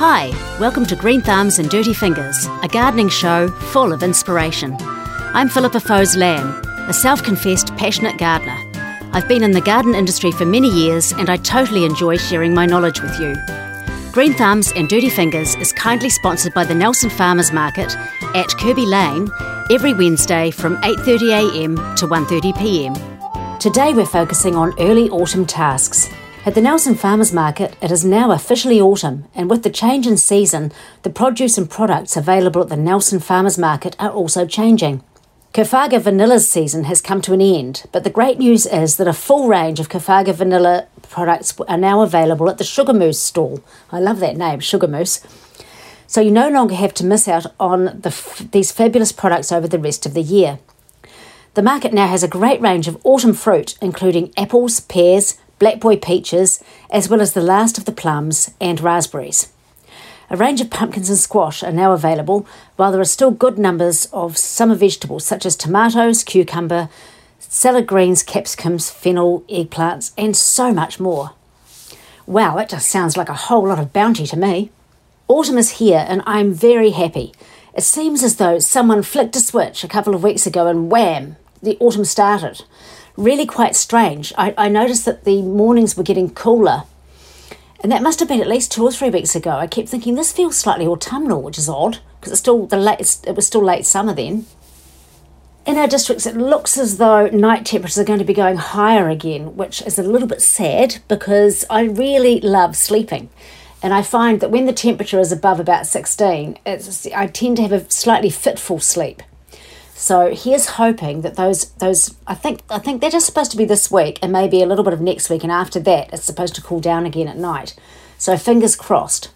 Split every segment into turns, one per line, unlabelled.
Hi, welcome to Green Thumbs and Dirty Fingers, a gardening show full of inspiration. I'm Philippa Foes Lamb, a self confessed passionate gardener. I've been in the garden industry for many years and I totally enjoy sharing my knowledge with you. Green Thumbs and Dirty Fingers is kindly sponsored by the Nelson Farmers Market at Kirby Lane every Wednesday from 8.30am to 1.30pm. Today we're focusing on early autumn tasks. At the Nelson Farmers Market, it is now officially autumn, and with the change in season, the produce and products available at the Nelson Farmers Market are also changing. Kofaga Vanilla's season has come to an end, but the great news is that a full range of Kofaga Vanilla products are now available at the Sugar Moose stall. I love that name, Sugar Moose. So you no longer have to miss out on the, these fabulous products over the rest of the year. The market now has a great range of autumn fruit, including apples, pears, black boy peaches, as well as the last of the plums and raspberries. A range of pumpkins and squash are now available, while there are still good numbers of summer vegetables such as tomatoes, cucumber, salad greens, capsicums, fennel, eggplants, and so much more. Wow, it just sounds like a whole lot of bounty to me. Autumn is here, and I'm very happy. It seems as though someone flicked a switch a couple of weeks ago and wham, the autumn started really quite strange. I, I noticed that the mornings were getting cooler. And that must have been at least two or three weeks ago. I kept thinking this feels slightly autumnal, which is odd because it's still the late. It was still late summer then. In our districts, it looks as though night temperatures are going to be going higher again, which is a little bit sad because I really love sleeping. And I find that when the temperature is above about 16, I tend to have a slightly fitful sleep. So here's hoping that those those I think I think they're just supposed to be this week and maybe a little bit of next week and after that it's supposed to cool down again at night. So fingers crossed.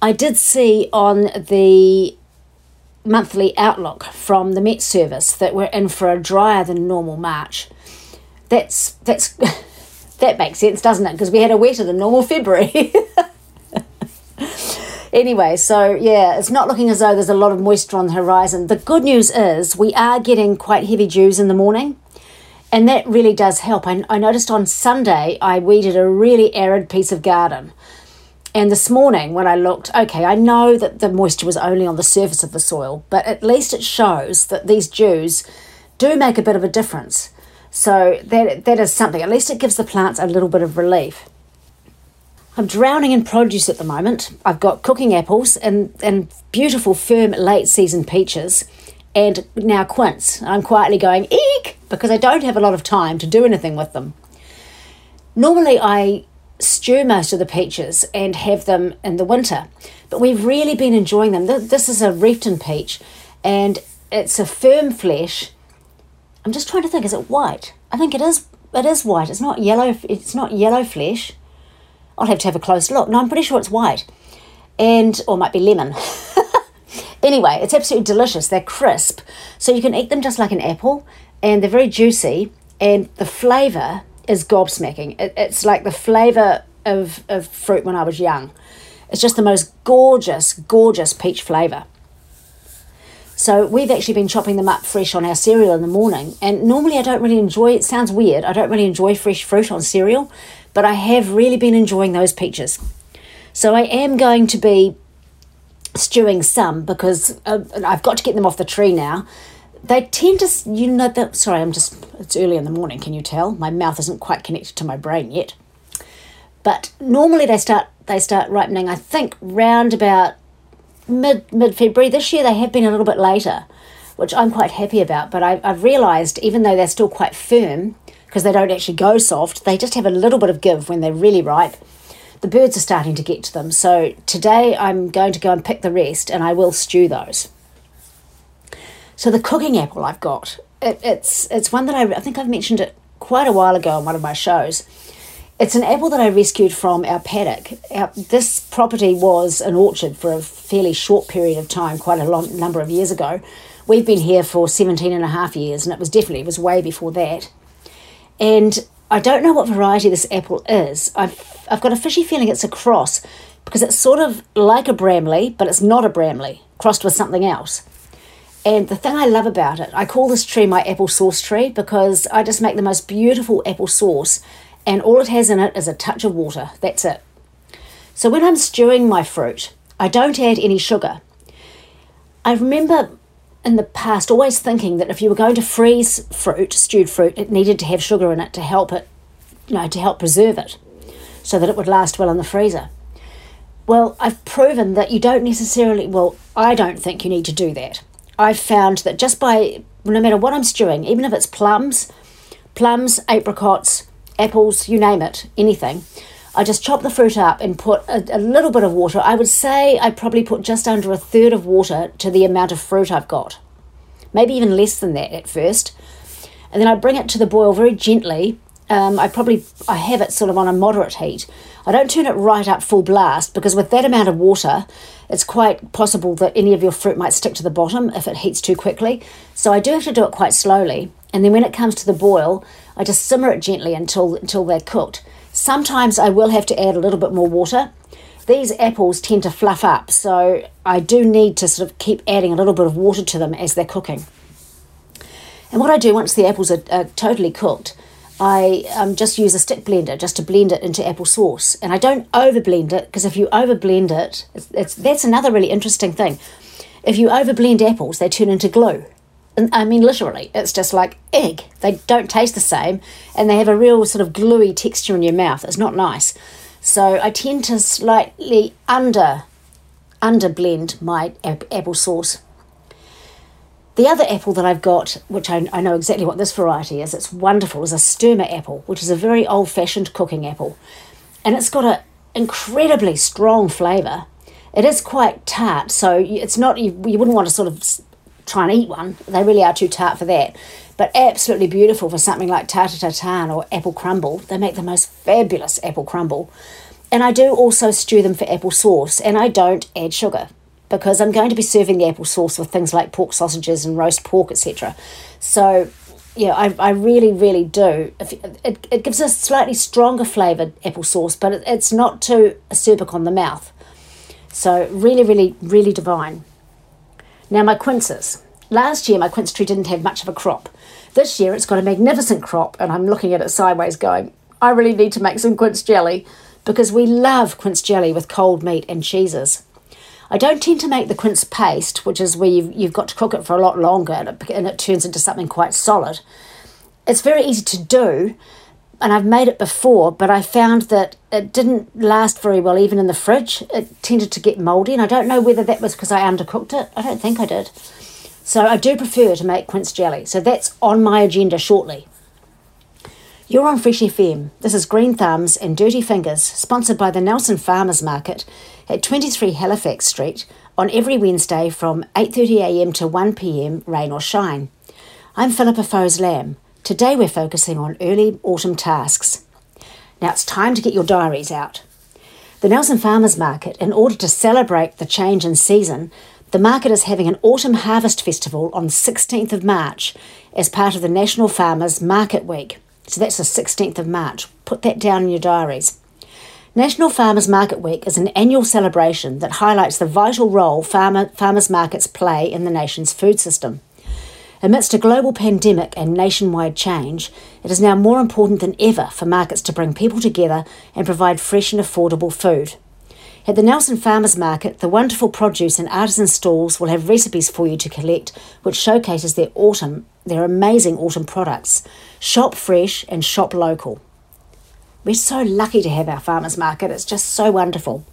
I did see on the monthly outlook from the Met Service that we're in for a drier than normal March. That's that's that makes sense, doesn't it? Because we had a wetter than normal February. Anyway, so yeah, it's not looking as though there's a lot of moisture on the horizon. The good news is we are getting quite heavy dews in the morning, and that really does help. I, I noticed on Sunday I weeded a really arid piece of garden. And this morning, when I looked, okay, I know that the moisture was only on the surface of the soil, but at least it shows that these dews do make a bit of a difference. So that that is something. At least it gives the plants a little bit of relief. I'm drowning in produce at the moment. I've got cooking apples and, and beautiful, firm, late season peaches, and now quince. I'm quietly going, eek, because I don't have a lot of time to do anything with them. Normally, I stew most of the peaches and have them in the winter, but we've really been enjoying them. This is a Reefton peach, and it's a firm flesh. I'm just trying to think, is it white? I think it is. It is white. It's not yellow. It's not yellow flesh. I'll have to have a close look. No, I'm pretty sure it's white. And, or might be lemon. anyway, it's absolutely delicious. They're crisp. So you can eat them just like an apple, and they're very juicy, and the flavour is gobsmacking. It, it's like the flavour of, of fruit when I was young. It's just the most gorgeous, gorgeous peach flavour. So we've actually been chopping them up fresh on our cereal in the morning. And normally I don't really enjoy it sounds weird. I don't really enjoy fresh fruit on cereal, but I have really been enjoying those peaches. So I am going to be stewing some because uh, I've got to get them off the tree now. They tend to, you know, that. Sorry, I'm just. It's early in the morning. Can you tell? My mouth isn't quite connected to my brain yet. But normally they start they start ripening. I think round about mid mid February. This year they have been a little bit later, which I'm quite happy about. But I, I've realised even though they're still quite firm, because they don't actually go soft. They just have a little bit of give when they're really ripe. The birds are starting to get to them. So today I'm going to go and pick the rest and I will stew those. So the cooking apple I've got, it, it's it's one that I, I think I've mentioned it quite a while ago on one of my shows. It's an apple that I rescued from our paddock. Our, this property was an orchard for a fairly short period of time, quite a long number of years ago, We've been here for 17 and a half years, and it was definitely, it was way before that. And I don't know what variety this apple is. I've, I've got a fishy feeling it's a cross because it's sort of like a Bramley, but it's not a Bramley, crossed with something else. And the thing I love about it, I call this tree my apple sauce tree because I just make the most beautiful apple sauce, and all it has in it is a touch of water. That's it. So when I'm stewing my fruit, I don't add any sugar. I remember in the past always thinking that if you were going to freeze fruit, stewed fruit, it needed to have sugar in it to help it, you know, to help preserve it so that it would last well in the freezer. Well, I've proven that you don't necessarily, well, I don't think you need to do that. I've found that just by, no matter what I'm stewing, even if it's plums, plums, apricots, apples, you name it, anything, I just chop the fruit up and put a, a, little bit of water. I would say I probably put just under a third of water to the amount of fruit I've got. Maybe even less than that at first. And then I bring it to the boil very gently. Um, I probably I have it sort of on a moderate heat. I don't turn it right up full blast because with that amount of water, it's quite possible that any of your fruit might stick to the bottom if it heats too quickly. So I do have to do it quite slowly. And then when it comes to the boil, I just simmer it gently until until they're cooked. Sometimes I will have to add a little bit more water. These apples tend to fluff up, so I do need to sort of keep adding a little bit of water to them as they're cooking. And what I do once the apples are, are totally cooked, I um, just use a stick blender just to blend it into apple sauce. And I don't over blend it because if you over blend it, it's, it's, that's another really interesting thing. If you over blend apples, they turn into glue. I mean, literally, it's just like egg. They don't taste the same and they have a real sort of gluey texture in your mouth. It's not nice. So I tend to slightly under under blend my apple sauce. The other apple that I've got, which I, I know exactly what this variety is, it's wonderful, is a Sturmer apple, which is a very old fashioned cooking apple. And it's got an incredibly strong flavour. It is quite tart, so it's not, you, you wouldn't want to sort of try and eat one. They really are too tart for that. But absolutely beautiful for something like tarte tatin or apple crumble. They make the most fabulous apple crumble. And I do also stew them for apple sauce, and I don't add sugar because I'm going to be serving the apple sauce with things like pork sausages and roast pork, etc. So, yeah, I, I really, really do. It, it gives a slightly stronger flavoured apple sauce, but it, it's not too acerbic on the mouth. So, really, really, really divine. Now, my quinces. Last year, my quince tree didn't have much of a crop. This year, it's got a magnificent crop, and I'm looking at it sideways going, I really need to make some quince jelly because we love quince jelly with cold meat and cheeses. I don't tend to make the quince paste, which is where you've, you've got to cook it for a lot longer and it, and it turns into something quite solid. It's very easy to do, and I've made it before, but I found that it didn't last very well even in the fridge. It tended to get mouldy, and I don't know whether that was because I undercooked it. I don't think I did. So I do prefer to make quince jelly. So that's on my agenda shortly. You're on Fresh FM. This is Green Thumbs and Dirty Fingers, sponsored by the Nelson Farmers Market at 23 Halifax Street on every Wednesday from 8.30am to 1pm, rain or shine. I'm Philippa Foes Lamb. Today we're focusing on early autumn tasks. Now it's time to get your diaries out. The Nelson Farmers Market, in order to celebrate the change in season, the market is having an autumn harvest festival on 16th of March as part of the National Farmers Market Week. So that's the 16th of March. Put that down in your diaries. National Farmers Market Week is an annual celebration that highlights the vital role farmer, farmers markets play in the nation's food system. Amidst a global pandemic and nationwide change, it is now more important than ever for markets to bring people together and provide fresh and affordable food. At the Nelson Farmers Market, the wonderful produce and artisan stalls will have recipes for you to collect, which showcases their autumn, their amazing autumn products. Shop fresh and shop local. We're so lucky to have our farmers market. It's just so wonderful.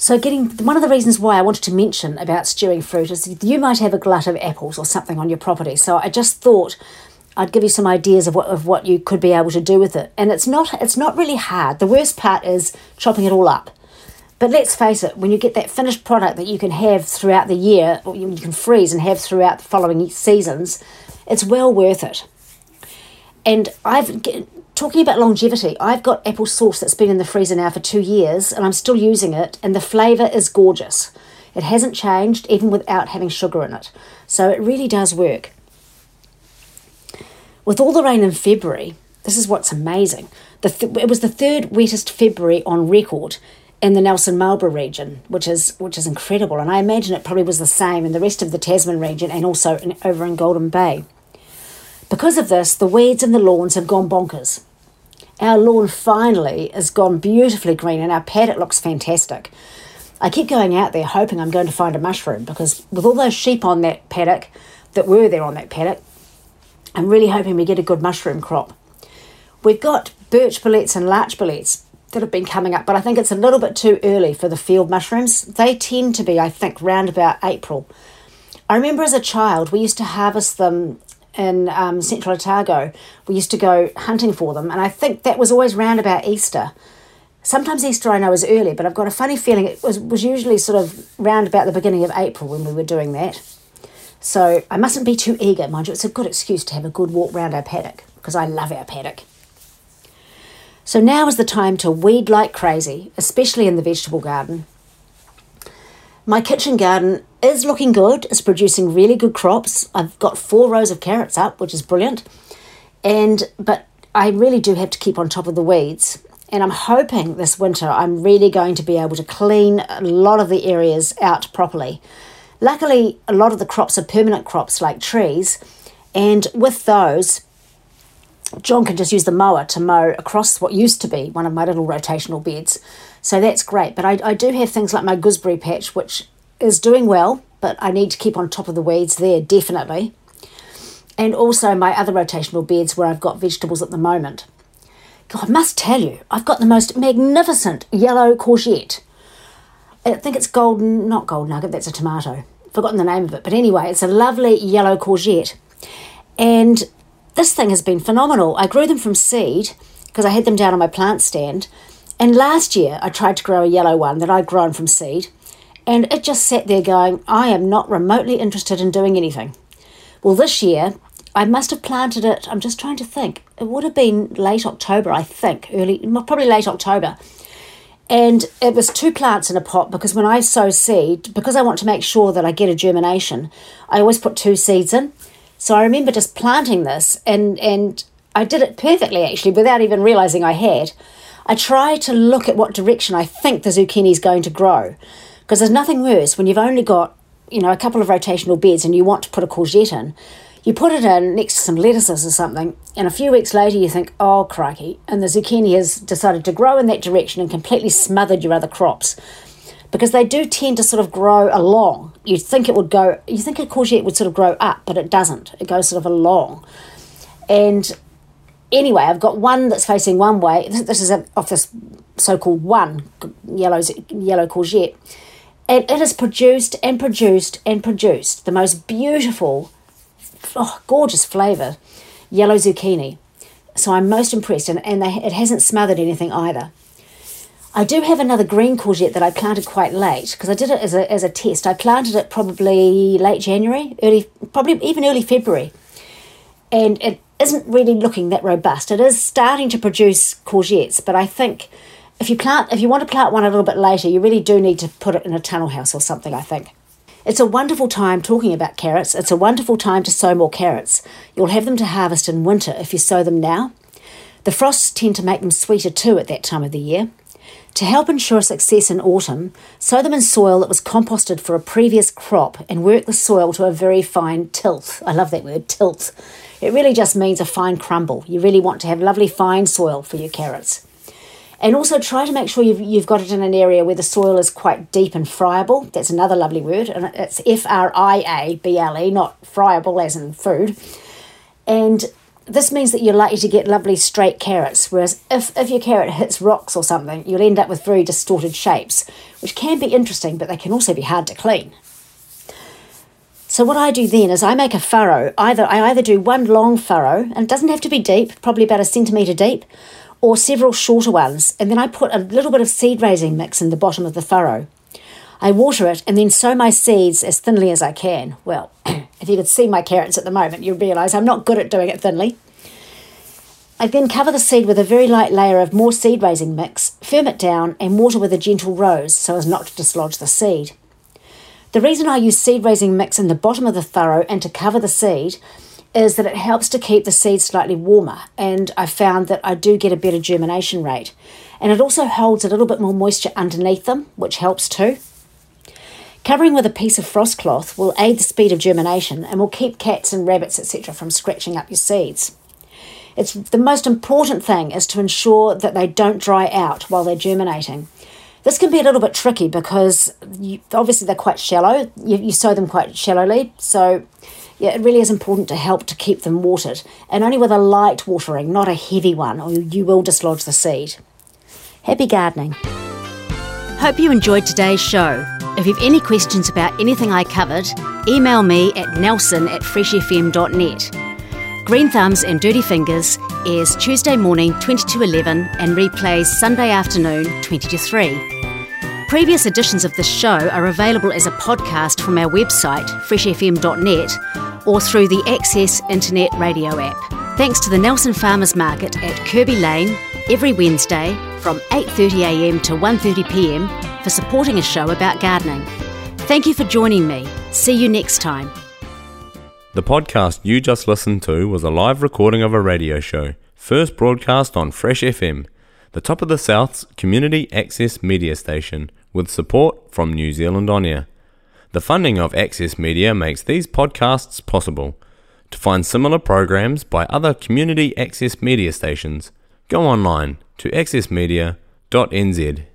So, getting one of the reasons why I wanted to mention about stewing fruit is you might have a glut of apples or something on your property. So, I just thought I'd give you some ideas of what of what you could be able to do with it. And it's not it's not really hard. The worst part is chopping it all up. But let's face it, when you get that finished product that you can have throughout the year, or you can freeze and have throughout the following seasons, it's well worth it. And I've talking about longevity, I've got apple sauce that's been in the freezer now for two years and I'm still using it, and the flavour is gorgeous. It hasn't changed even without having sugar in it. So it really does work. With all the rain in February, this is what's amazing. Th- it was the third wettest February on record in the Nelson Marlborough region, which is which is incredible. And I imagine it probably was the same in the rest of the Tasman region and also in, over in Golden Bay. Because of this, the weeds in the lawns have gone bonkers. Our lawn finally has gone beautifully green and our paddock looks fantastic. I keep going out there hoping I'm going to find a mushroom because with all those sheep on that paddock that were there on that paddock, I'm really hoping we get a good mushroom crop. We've got birch boletes and larch boletes that have been coming up, but I think it's a little bit too early for the field mushrooms. They tend to be, I think, round about April. I remember as a child, we used to harvest them in um, Central Otago. We used to go hunting for them, and I think that was always round about Easter. Sometimes Easter I know is early, but I've got a funny feeling it was, was usually sort of round about the beginning of April when we were doing that. So I mustn't be too eager, mind you. It's a good excuse to have a good walk round our paddock because I love our paddock. So now is the time to weed like crazy, especially in the vegetable garden. My kitchen garden is looking good, it's producing really good crops. I've got four rows of carrots up, which is brilliant. And but I really do have to keep on top of the weeds. And I'm hoping this winter I'm really going to be able to clean a lot of the areas out properly. Luckily, a lot of the crops are permanent crops like trees, and with those, John can just use the mower to mow across what used to be one of my little rotational beds. So that's great. But I, I do have things like my gooseberry patch, which is doing well, but I need to keep on top of the weeds there, definitely. And also my other rotational beds where I've got vegetables at the moment. God, I must tell you, I've got the most magnificent yellow courgette. I think it's golden, not gold nugget, that's a tomato. Forgotten the name of it. But anyway, it's a lovely yellow courgette. And this thing has been phenomenal. I grew them from seed because I had them down on my plant stand. And last year I tried to grow a yellow one that I'd grown from seed. And it just sat there going, I am not remotely interested in doing anything. Well, this year I must have planted it, I'm just trying to think. It would have been late October, I think, early, probably late October. And it was two plants in a pot because when I sow seed, because I want to make sure that I get a germination, I always put two seeds in. So I remember just planting this and and I did it perfectly actually without even realizing I had. I try to look at what direction I think the zucchini is going to grow because there's nothing worse when you've only got, you know, a couple of rotational beds and you want to put a courgette in. You put it in next to some lettuces or something, and a few weeks later you think, oh, crikey, and the zucchini has decided to grow in that direction and completely smothered your other crops because they do tend to sort of grow along. You think it would go, you think a courgette would sort of grow up, but it doesn't. It goes sort of along. And anyway, I've got one that's facing one way. This is a, off this so-called one yellow yellow courgette, and it has produced and produced and produced the most beautiful, oh, gorgeous flavour, yellow zucchini. So I'm most impressed, and, and they, it hasn't smothered anything either. I do have another green courgette that I planted quite late because I did it as a, as a test. I planted it probably late January, early, probably even early February. And it isn't really looking that robust. It is starting to produce courgettes, but I think if you plant, if you want to plant one a little bit later, you really do need to put it in a tunnel house or something, I think. It's a wonderful time talking about carrots. It's a wonderful time to sow more carrots. You'll have them to harvest in winter if you sow them now. The frosts tend to make them sweeter too at that time of the year. To help ensure success in autumn, sow them in soil that was composted for a previous crop and work the soil to a very fine tilth. I love that word, tilth. It really just means a fine crumble. You really want to have lovely fine soil for your carrots. And also try to make sure you've, you've got it in an area where the soil is quite deep and friable. That's another lovely word. And it's F R I A B L E, not fryable as in food. And this means that you're likely to get lovely straight carrots, whereas if, if your carrot hits rocks or something, you'll end up with very distorted shapes, which can be interesting, but they can also be hard to clean. So what I do then is I make a furrow. Either I either do one long furrow, and it doesn't have to be deep, probably about a centimetre deep, or several shorter ones, and then I put a little bit of seed raising mix in the bottom of the furrow. I water it and then sow my seeds as thinly as I can. Well, if you could see my carrots at the moment, you'd realise I'm not good at doing it thinly. I then cover the seed with a very light layer of more seed raising mix, firm it down, and water with a gentle rose so as not to dislodge the seed. The reason I use seed raising mix in the bottom of the furrow and to cover the seed is that it helps to keep the seed slightly warmer, and I found that I do get a better germination rate. And it also holds a little bit more moisture underneath them, which helps too. Covering with a piece of frost cloth will aid the speed of germination and will keep cats and rabbits, etc., from scratching up your seeds. It's the most important thing is to ensure that they don't dry out while they're germinating. This can be a little bit tricky because you, obviously they're quite shallow. You, you sow them quite shallowly, so yeah, it really is important to help to keep them watered, and only with a light watering, not a heavy one, or you will dislodge the seed. Happy gardening. Hope you enjoyed today's show. If you've any questions about anything I covered, email me at nelson at freshfm.net. Green Thumbs and Dirty Fingers airs Tuesday morning 20 to 11 and replays Sunday afternoon 20 to 3. Previous editions of this show are available as a podcast from our website, freshfm.net, or through the Access Internet Radio app. Thanks to the Nelson Farmers Market at Kirby Lane every Wednesday from 8.30am to 1.30pm for supporting a show about gardening. Thank you for joining me. See you next time.
The podcast you just listened to was a live recording of a radio show, first broadcast on Fresh FM, the top of the South's community access media station, with support from New Zealand On Air. The funding of Access Media makes these podcasts possible. To find similar programs by other community access media stations, go online to accessmedia.nz